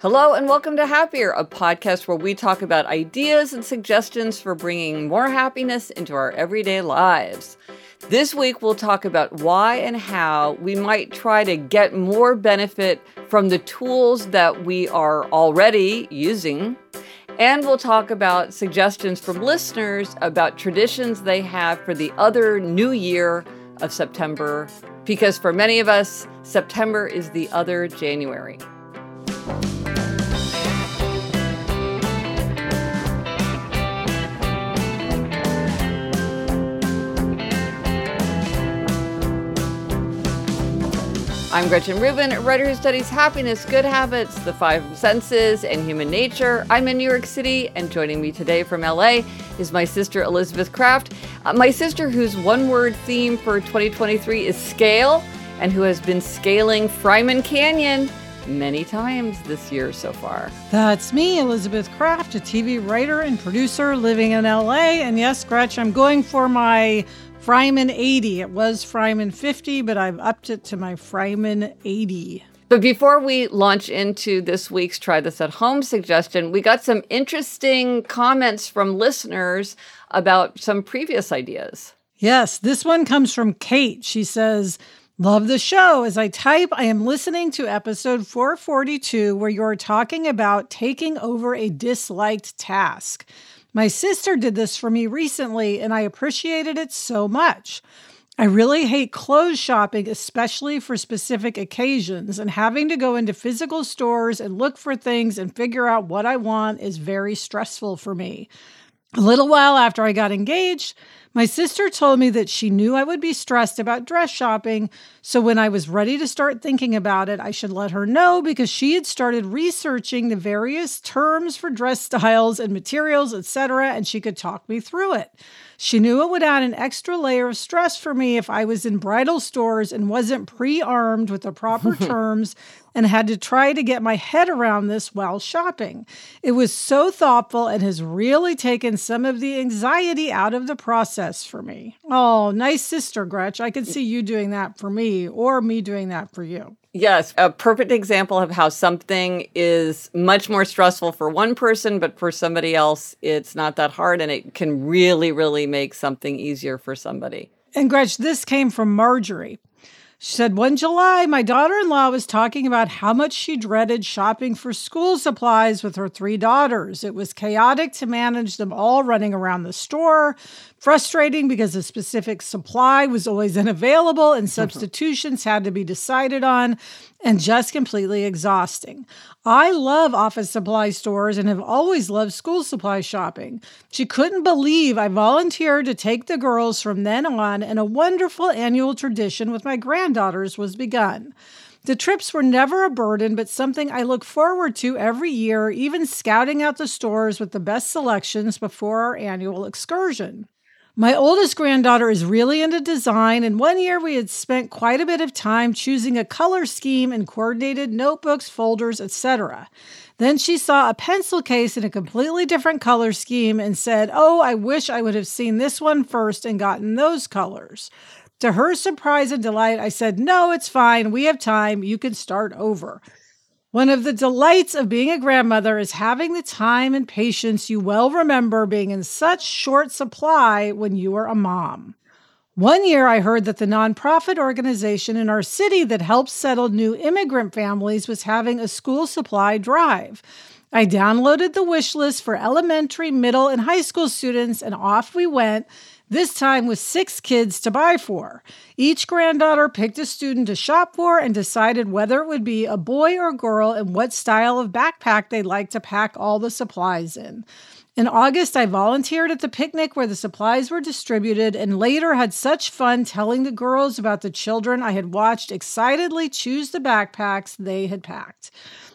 Hello, and welcome to Happier, a podcast where we talk about ideas and suggestions for bringing more happiness into our everyday lives. This week, we'll talk about why and how we might try to get more benefit from the tools that we are already using. And we'll talk about suggestions from listeners about traditions they have for the other new year of September, because for many of us, September is the other January. I'm Gretchen Rubin, a writer who studies happiness, good habits, the five senses, and human nature. I'm in New York City, and joining me today from LA is my sister Elizabeth Craft. Uh, my sister, whose one word theme for 2023 is scale, and who has been scaling Fryman Canyon many times this year so far. That's me, Elizabeth Craft, a TV writer and producer living in LA. And yes, Gretch, I'm going for my Fryman 80. It was Fryman 50, but I've upped it to my Fryman 80. But before we launch into this week's Try This at Home suggestion, we got some interesting comments from listeners about some previous ideas. Yes, this one comes from Kate. She says, Love the show. As I type, I am listening to episode 442, where you're talking about taking over a disliked task. My sister did this for me recently, and I appreciated it so much. I really hate clothes shopping, especially for specific occasions, and having to go into physical stores and look for things and figure out what I want is very stressful for me. A little while after I got engaged, my sister told me that she knew I would be stressed about dress shopping, so when I was ready to start thinking about it, I should let her know because she had started researching the various terms for dress styles and materials, etc., and she could talk me through it. She knew it would add an extra layer of stress for me if I was in bridal stores and wasn't pre armed with the proper terms and had to try to get my head around this while shopping. It was so thoughtful and has really taken some of the anxiety out of the process for me. Oh, nice sister, Gretch. I could see you doing that for me or me doing that for you. Yes, a perfect example of how something is much more stressful for one person, but for somebody else, it's not that hard and it can really, really make something easier for somebody. And Gretch, this came from Marjorie. She said, One July, my daughter in law was talking about how much she dreaded shopping for school supplies with her three daughters. It was chaotic to manage them all running around the store, frustrating because a specific supply was always unavailable and mm-hmm. substitutions had to be decided on, and just completely exhausting. I love office supply stores and have always loved school supply shopping. She couldn't believe I volunteered to take the girls from then on, and a wonderful annual tradition with my granddaughters was begun. The trips were never a burden, but something I look forward to every year, even scouting out the stores with the best selections before our annual excursion. My oldest granddaughter is really into design, and one year we had spent quite a bit of time choosing a color scheme and coordinated notebooks, folders, etc. Then she saw a pencil case in a completely different color scheme and said, Oh, I wish I would have seen this one first and gotten those colors. To her surprise and delight, I said, No, it's fine. We have time. You can start over. One of the delights of being a grandmother is having the time and patience you well remember being in such short supply when you were a mom. One year, I heard that the nonprofit organization in our city that helps settle new immigrant families was having a school supply drive. I downloaded the wish list for elementary, middle, and high school students, and off we went this time with six kids to buy for. Each granddaughter picked a student to shop for and decided whether it would be a boy or girl and what style of backpack they'd like to pack all the supplies in. In August, I volunteered at the picnic where the supplies were distributed and later had such fun telling the girls about the children I had watched excitedly choose the backpacks they had packed.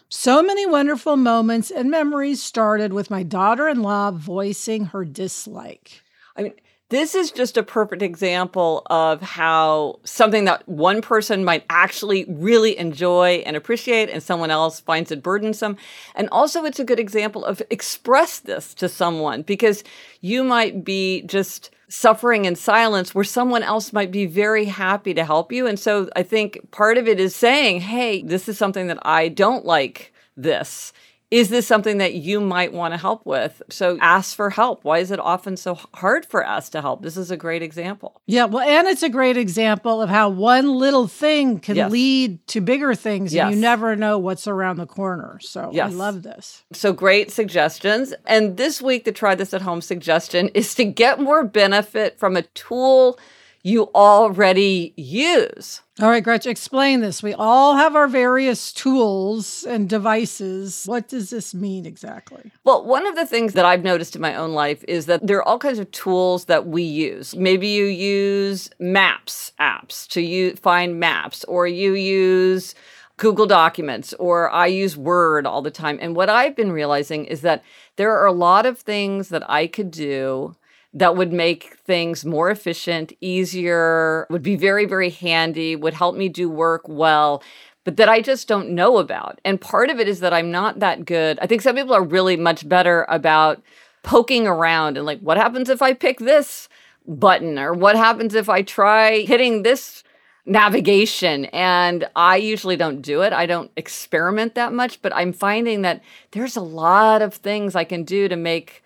So many wonderful moments and memories started with my daughter in law voicing her dislike. I mean, this is just a perfect example of how something that one person might actually really enjoy and appreciate and someone else finds it burdensome. And also it's a good example of express this to someone because you might be just suffering in silence where someone else might be very happy to help you. And so I think part of it is saying, Hey, this is something that I don't like this is this something that you might want to help with? So ask for help. Why is it often so hard for us to help? This is a great example. Yeah, well, and it's a great example of how one little thing can yes. lead to bigger things yes. and you never know what's around the corner. So yes. I love this. So great suggestions. And this week, the try this at home suggestion is to get more benefit from a tool you already use. All right, Gretchen, explain this. We all have our various tools and devices. What does this mean exactly? Well, one of the things that I've noticed in my own life is that there are all kinds of tools that we use. Maybe you use maps apps to find maps, or you use Google Documents, or I use Word all the time. And what I've been realizing is that there are a lot of things that I could do that would make things more efficient, easier, would be very, very handy, would help me do work well, but that I just don't know about. And part of it is that I'm not that good. I think some people are really much better about poking around and like, what happens if I pick this button? Or what happens if I try hitting this navigation and I usually don't do it. I don't experiment that much, but I'm finding that there's a lot of things I can do to make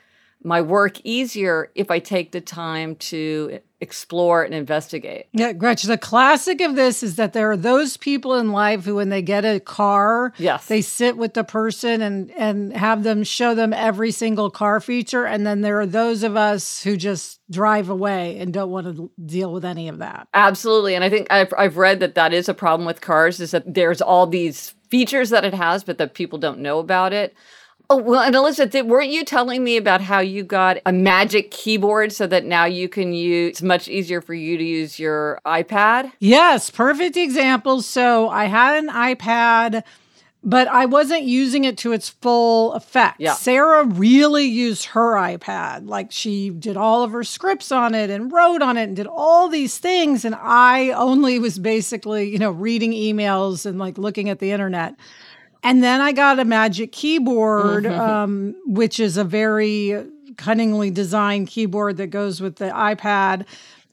my work easier if I take the time to explore and investigate. Yeah, Gretchen, the classic of this is that there are those people in life who, when they get a car, yes. they sit with the person and, and have them show them every single car feature. And then there are those of us who just drive away and don't want to deal with any of that. Absolutely. And I think I've, I've read that that is a problem with cars is that there's all these features that it has, but that people don't know about it. Oh, well, and Elizabeth, weren't you telling me about how you got a magic keyboard so that now you can use, it's much easier for you to use your iPad? Yes, perfect example. So I had an iPad, but I wasn't using it to its full effect. Yeah. Sarah really used her iPad. Like she did all of her scripts on it and wrote on it and did all these things. And I only was basically, you know, reading emails and like looking at the internet. And then I got a magic keyboard, mm-hmm. um, which is a very cunningly designed keyboard that goes with the iPad.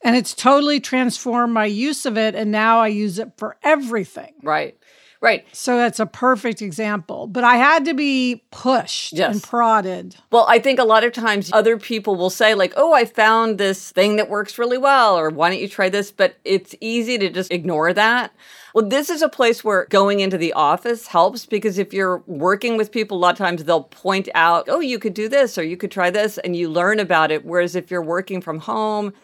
And it's totally transformed my use of it. And now I use it for everything. Right. Right. So that's a perfect example. But I had to be pushed yes. and prodded. Well, I think a lot of times other people will say, like, oh, I found this thing that works really well, or why don't you try this? But it's easy to just ignore that. Well, this is a place where going into the office helps because if you're working with people, a lot of times they'll point out, oh, you could do this or you could try this, and you learn about it. Whereas if you're working from home,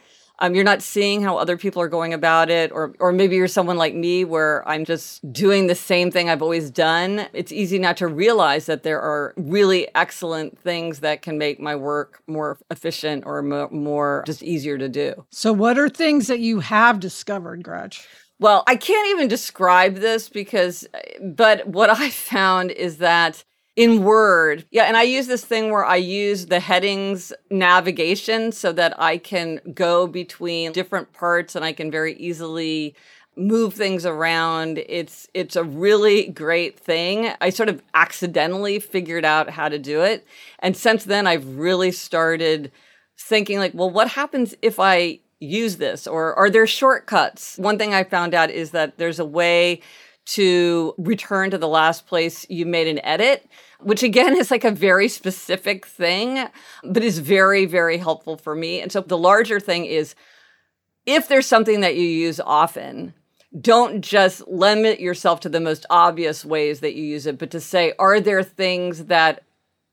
um, you're not seeing how other people are going about it, or or maybe you're someone like me where I'm just doing the same thing I've always done. It's easy not to realize that there are really excellent things that can make my work more efficient or more, more just easier to do. So, what are things that you have discovered, Gretch? Well, I can't even describe this because, but what I found is that in Word. Yeah, and I use this thing where I use the headings navigation so that I can go between different parts and I can very easily move things around. It's it's a really great thing. I sort of accidentally figured out how to do it. And since then I've really started thinking like, well, what happens if I use this or are there shortcuts? One thing I found out is that there's a way to return to the last place you made an edit, which again is like a very specific thing, but is very, very helpful for me. And so the larger thing is if there's something that you use often, don't just limit yourself to the most obvious ways that you use it, but to say, are there things that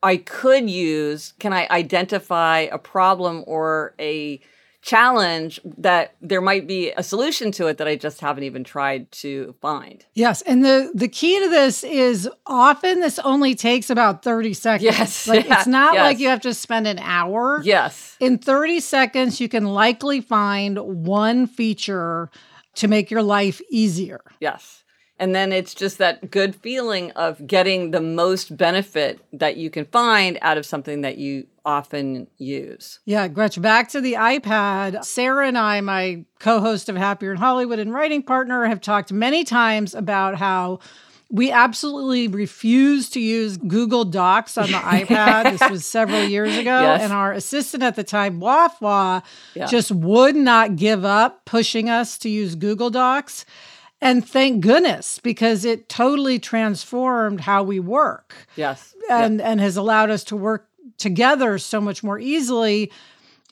I could use? Can I identify a problem or a challenge that there might be a solution to it that I just haven't even tried to find. Yes, and the the key to this is often this only takes about 30 seconds. Yes. Like yeah, it's not yes. like you have to spend an hour. Yes. In 30 seconds you can likely find one feature to make your life easier. Yes. And then it's just that good feeling of getting the most benefit that you can find out of something that you often use. Yeah, Gretch, back to the iPad. Sarah and I, my co host of Happier in Hollywood and writing partner, have talked many times about how we absolutely refuse to use Google Docs on the iPad. This was several years ago. Yes. And our assistant at the time, Wafwa, Yeah. just would not give up pushing us to use Google Docs. And thank goodness, because it totally transformed how we work Yes. and, and has allowed us to work together so much more easily.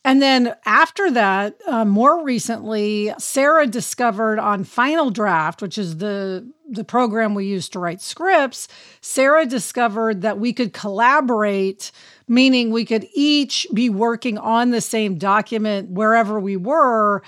And then after that, uh, more recently, Sarah discovered on Final Draft, which is the the program we use to write scripts. Sarah discovered that we could collaborate, meaning we could each be working on the same document wherever we were,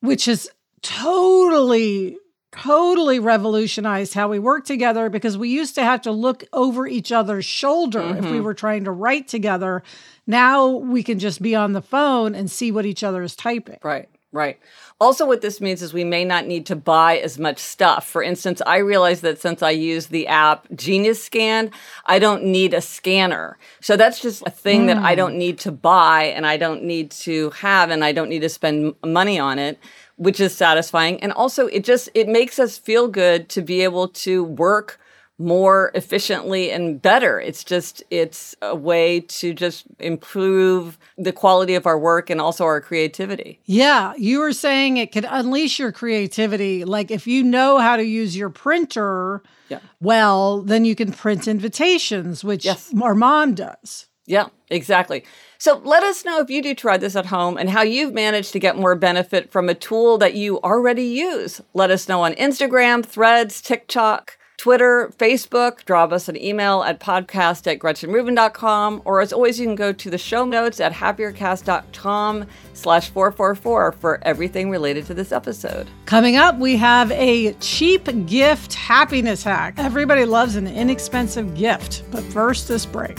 which is totally totally revolutionized how we work together because we used to have to look over each other's shoulder if we mm-hmm. were trying to write together. Now we can just be on the phone and see what each other is typing. Right, right. Also, what this means is we may not need to buy as much stuff. For instance, I realized that since I use the app Genius Scan, I don't need a scanner. So that's just a thing that I mm. don't need to buy and I don't need to have and I don't need to spend money on it, which is satisfying. And also, it just it makes us feel good to be able to work more efficiently and better. It's just it's a way to just improve the quality of our work and also our creativity. Yeah, you were saying it could unleash your creativity. Like if you know how to use your printer Yeah. well, then you can print invitations, which Yes. our mom does. Yeah, exactly. So let us know if you do try this at home and how you've managed to get more benefit from a tool that you already use. Let us know on Instagram, Threads, TikTok, Twitter, Facebook. Drop us an email at podcast at gretchenrubin.com. Or as always, you can go to the show notes at happiercast.com slash 444 for everything related to this episode. Coming up, we have a cheap gift happiness hack. Everybody loves an inexpensive gift, but first, this break.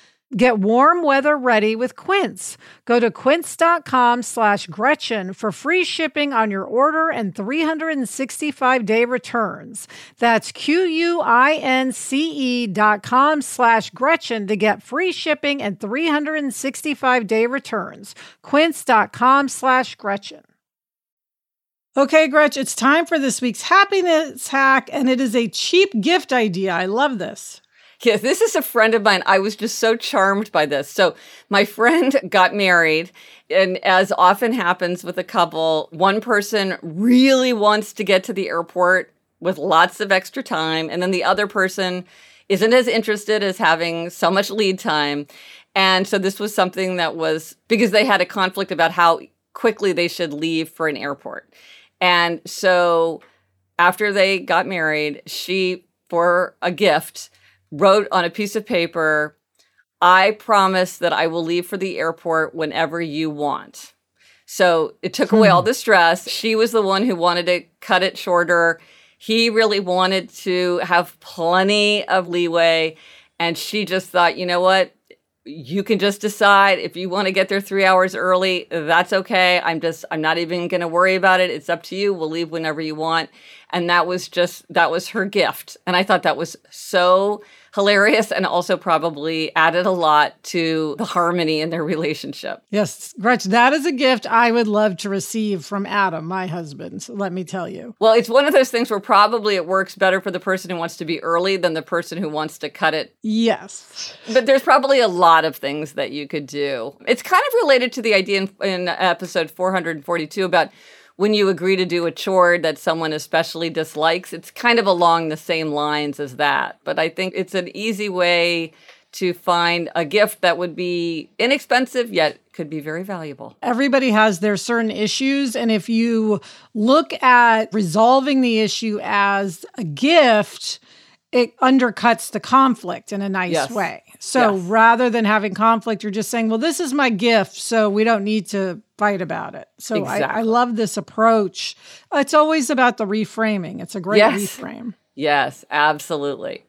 Get warm weather ready with Quince. Go to quince.com slash Gretchen for free shipping on your order and 365 day returns. That's Q-U-I-N-C-E dot com slash Gretchen to get free shipping and 365 day returns. Quince.com slash Gretchen. Okay, Gretchen, it's time for this week's happiness hack, and it is a cheap gift idea. I love this. Yeah, this is a friend of mine. I was just so charmed by this. So, my friend got married, and as often happens with a couple, one person really wants to get to the airport with lots of extra time. And then the other person isn't as interested as having so much lead time. And so this was something that was because they had a conflict about how quickly they should leave for an airport. And so after they got married, she, for a gift, wrote on a piece of paper, I promise that I will leave for the airport whenever you want. So it took away all hmm. the stress. She was the one who wanted to cut it shorter. He really wanted to have plenty of leeway. And she just thought, you know what? you can just decide if you want to get there three hours early that's okay i'm just i'm not even going to worry about it it's up to you we'll leave whenever you want and that was just that was her gift and i thought that was so hilarious and also probably added a lot to the harmony in their relationship. Yes, Gretch, that is a gift I would love to receive from Adam, my husband. Let me tell you. Well, it's one of those things where probably it works better for the person who wants to be early than the person who wants to cut it. Yes. But there's probably a lot of things that you could do. It's kind of related to the idea in, in episode 442 about when you agree to do a chore that someone especially dislikes, it's kind of along the same lines as that. But I think it's an easy way to find a gift that would be inexpensive yet could be very valuable. Everybody has their certain issues. And if you look at resolving the issue as a gift, it undercuts the conflict in a nice yes. way. So yes. rather than having conflict, you're just saying, well, this is my gift. So we don't need to fight about it. So exactly. I, I, love this approach. It's always about the reframing, it's a great yes. reframe. Yes, absolutely.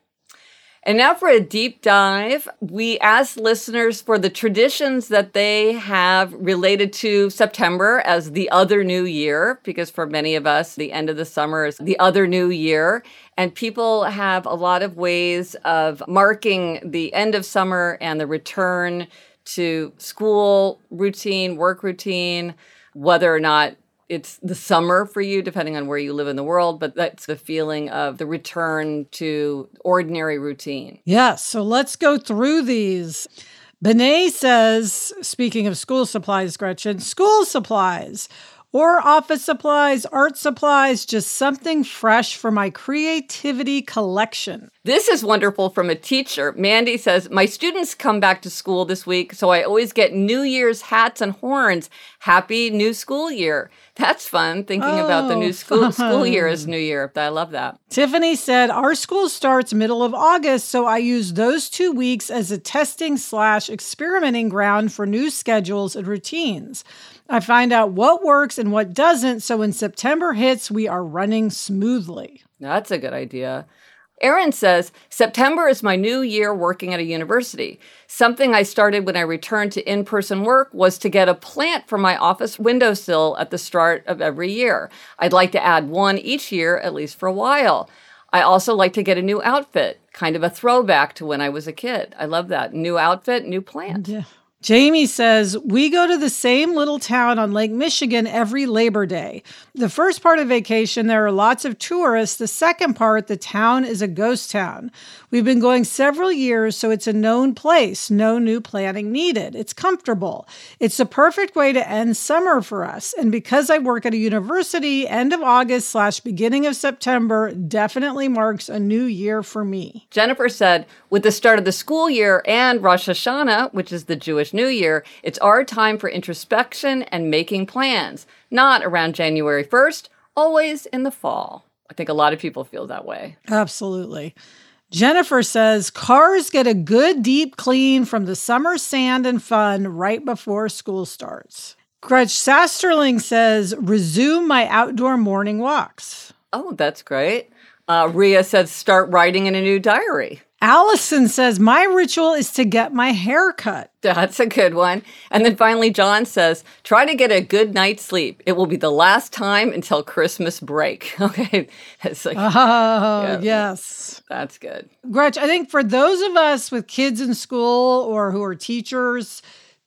And now for a deep dive, we asked listeners for the traditions that they have related to September as the other new year, because for many of us, the end of the summer is the other new year. And people have a lot of ways of marking the end of summer and the return to school routine, work routine, whether or not it's the summer for you, depending on where you live in the world, but that's the feeling of the return to ordinary routine. Yes. So let's go through these. Benet says, speaking of school supplies, Gretchen, school supplies or office supplies, art supplies, just something fresh for my creativity collection. This is wonderful from a teacher. Mandy says, My students come back to school this week, so I always get New Year's hats and horns. Happy new school year. That's fun thinking oh, about the oh, new oh, school school year as New Year. I love that. Tiffany said, Our school starts middle of August, so I use those two weeks as a testing slash experimenting ground for new schedules and routines. I find out what works and what doesn't. So when September hits, we are running smoothly. That's a good idea. Erin says, September is my new year working at a university. Something I started when I returned to in person work was to get a plant for my office windowsill at the start of every year. I'd like to add one each year, at least for a while. I also like to get a new outfit, kind of a throwback to when I was a kid. I love that. New outfit, new plant. Yeah. Jamie says, We go to the same little town on Lake Michigan every Labor Day. The first part of vacation, there are lots of tourists. The second part, the town is a ghost town. We've been going several years, so it's a known place. No new planning needed. It's comfortable. It's the perfect way to end summer for us. And because I work at a university, end of August slash beginning of September definitely marks a new year for me. Jennifer said, with the start of the school year and Rosh Hashanah, which is the Jewish New Year, it's our time for introspection and making plans, not around January 1st, always in the fall. I think a lot of people feel that way. Absolutely. Jennifer says cars get a good deep clean from the summer sand and fun right before school starts. Gretch Sasterling says resume my outdoor morning walks. Oh, that's great. Uh, Ria says start writing in a new diary. Allison says, My ritual is to get my hair cut. That's a good one. And then finally, John says, Try to get a good night's sleep. It will be the last time until Christmas break. Okay. It's like, oh, yeah, yes. That's good. Gretch, I think for those of us with kids in school or who are teachers,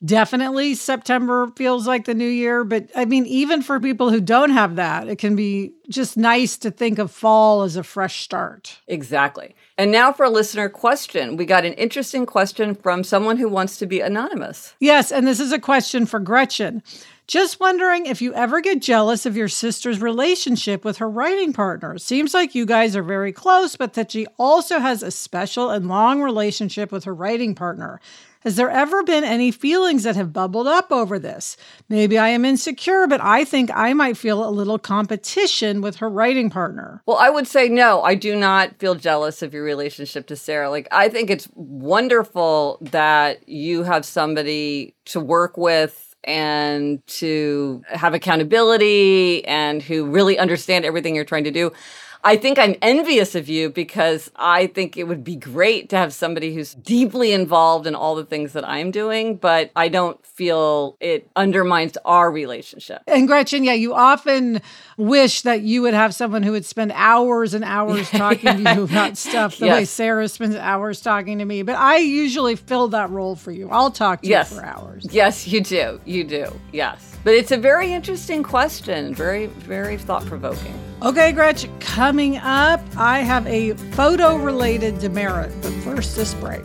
definitely September feels like the new year. But I mean, even for people who don't have that, it can be just nice to think of fall as a fresh start. Exactly. And now for a listener question. We got an interesting question from someone who wants to be anonymous. Yes, and this is a question for Gretchen. Just wondering if you ever get jealous of your sister's relationship with her writing partner. Seems like you guys are very close, but that she also has a special and long relationship with her writing partner. Has there ever been any feelings that have bubbled up over this? Maybe I am insecure, but I think I might feel a little competition with her writing partner. Well, I would say no, I do not feel jealous of your relationship to Sarah. Like, I think it's wonderful that you have somebody to work with and to have accountability and who really understand everything you're trying to do. I think I'm envious of you because I think it would be great to have somebody who's deeply involved in all the things that I'm doing, but I don't feel it undermines our relationship. And Gretchen, yeah, you often wish that you would have someone who would spend hours and hours talking to you about stuff the yes. way Sarah spends hours talking to me. But I usually fill that role for you. I'll talk to yes. you for hours. Yes, you do. You do. Yes. But it's a very interesting question, very, very thought provoking. Okay, Gretch, coming up, I have a photo related demerit, but first, this break.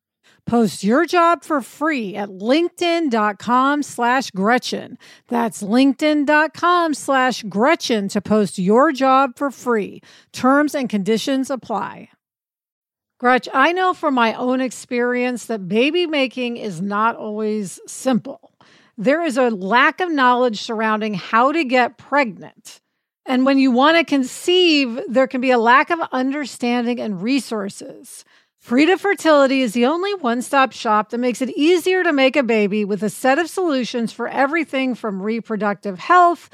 Post your job for free at linkedin.com slash Gretchen. That's linkedin.com slash Gretchen to post your job for free. Terms and conditions apply. Gretch, I know from my own experience that baby making is not always simple. There is a lack of knowledge surrounding how to get pregnant. And when you want to conceive, there can be a lack of understanding and resources. Frida Fertility is the only one stop shop that makes it easier to make a baby with a set of solutions for everything from reproductive health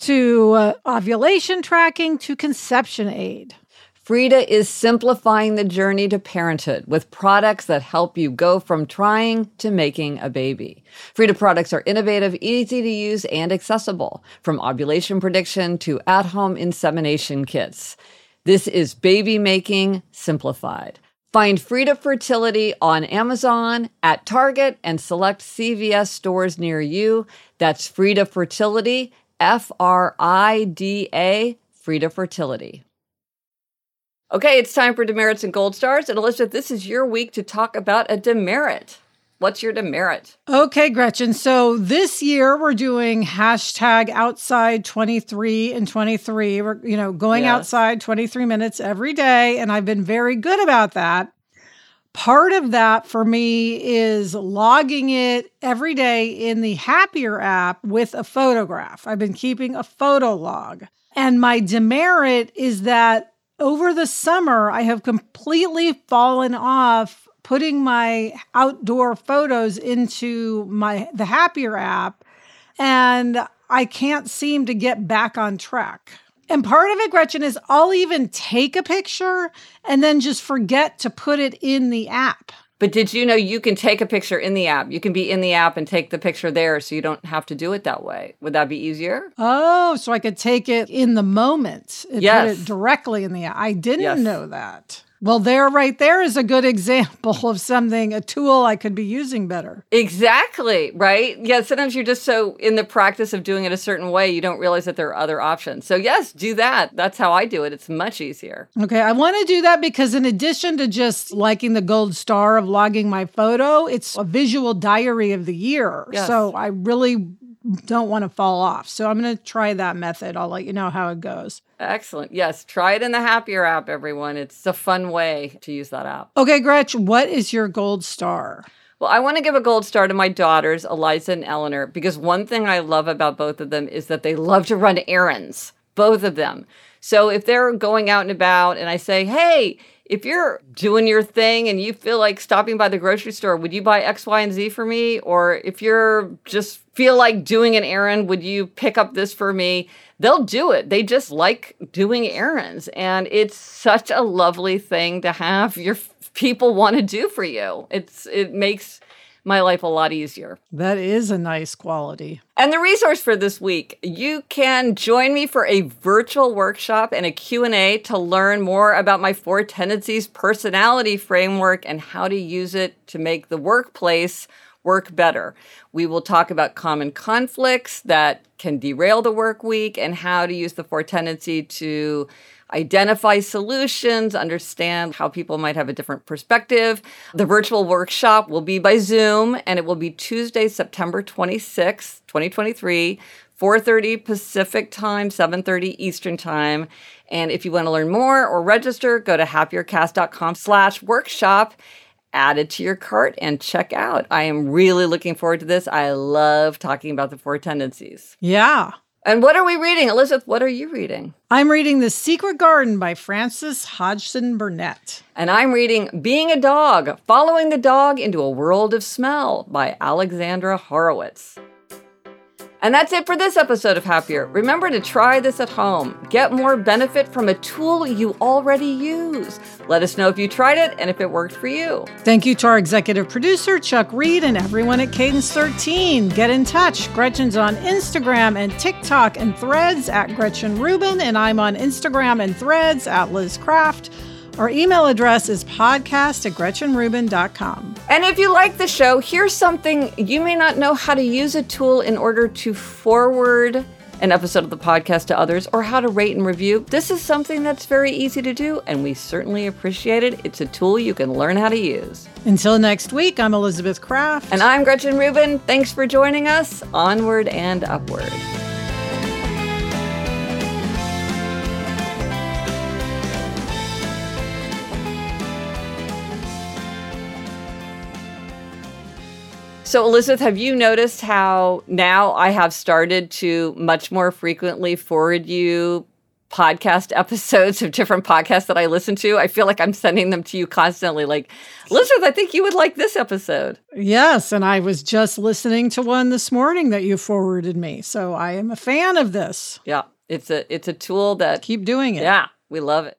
to uh, ovulation tracking to conception aid. Frida is simplifying the journey to parenthood with products that help you go from trying to making a baby. Frida products are innovative, easy to use, and accessible, from ovulation prediction to at home insemination kits. This is baby making simplified. Find Frida Fertility on Amazon, at Target, and select CVS stores near you. That's Frida Fertility, F R I D A, Frida Fertility. Okay, it's time for demerits and gold stars. And Elizabeth, this is your week to talk about a demerit. What's your demerit? Okay, Gretchen. So this year we're doing hashtag outside 23 and 23. We're, you know, going yes. outside 23 minutes every day. And I've been very good about that. Part of that for me is logging it every day in the Happier app with a photograph. I've been keeping a photo log. And my demerit is that over the summer, I have completely fallen off putting my outdoor photos into my the Happier app and I can't seem to get back on track. And part of it, Gretchen, is I'll even take a picture and then just forget to put it in the app. But did you know you can take a picture in the app? You can be in the app and take the picture there so you don't have to do it that way. Would that be easier? Oh, so I could take it in the moment and yes. put it directly in the app. I didn't yes. know that. Well, there, right there is a good example of something, a tool I could be using better. Exactly, right? Yeah, sometimes you're just so in the practice of doing it a certain way, you don't realize that there are other options. So, yes, do that. That's how I do it. It's much easier. Okay, I want to do that because, in addition to just liking the gold star of logging my photo, it's a visual diary of the year. Yes. So, I really don't want to fall off. So I'm going to try that method. I'll let you know how it goes. Excellent. Yes, try it in the Happier app, everyone. It's a fun way to use that app. Okay, Gretch, what is your gold star? Well, I want to give a gold star to my daughters, Eliza and Eleanor, because one thing I love about both of them is that they love to run errands, both of them. So if they're going out and about and I say, hey, if you're doing your thing and you feel like stopping by the grocery store, would you buy X, Y, and Z for me? Or if you're just feel like doing an errand, would you pick up this for me? They'll do it. They just like doing errands. And it's such a lovely thing to have your people want to do for you. It's it makes my life a lot easier. That is a nice quality. And the resource for this week, you can join me for a virtual workshop and a Q&A to learn more about my four tendencies personality framework and how to use it to make the workplace work better. We will talk about common conflicts that can derail the work week and how to use the four tendency to identify solutions, understand how people might have a different perspective. The virtual workshop will be by Zoom and it will be Tuesday, September 26th, 2023. 4:30 Pacific time, 7:30 Eastern time. And if you want to learn more or register, go to happiercast.com/workshop add it to your cart and check out. I am really looking forward to this. I love talking about the four tendencies. Yeah. And what are we reading? Elizabeth, what are you reading? I'm reading The Secret Garden by Frances Hodgson Burnett. And I'm reading Being a Dog Following the Dog into a World of Smell by Alexandra Horowitz. And that's it for this episode of Happier. Remember to try this at home. Get more benefit from a tool you already use. Let us know if you tried it and if it worked for you. Thank you to our executive producer, Chuck Reed, and everyone at Cadence 13. Get in touch. Gretchen's on Instagram and TikTok and threads at Gretchen Rubin, and I'm on Instagram and threads at Liz Craft. Our email address is podcast at GretchenRubin.com. And if you like the show, here's something you may not know how to use a tool in order to forward an episode of the podcast to others or how to rate and review. This is something that's very easy to do, and we certainly appreciate it. It's a tool you can learn how to use. Until next week, I'm Elizabeth Craft. And I'm Gretchen Rubin. Thanks for joining us. Onward and upward. So, Elizabeth, have you noticed how now I have started to much more frequently forward you podcast episodes of different podcasts that I listen to? I feel like I'm sending them to you constantly. Like, Elizabeth, I think you would like this episode. Yes. And I was just listening to one this morning that you forwarded me. So I am a fan of this. Yeah. It's a it's a tool that keep doing it. Yeah, we love it.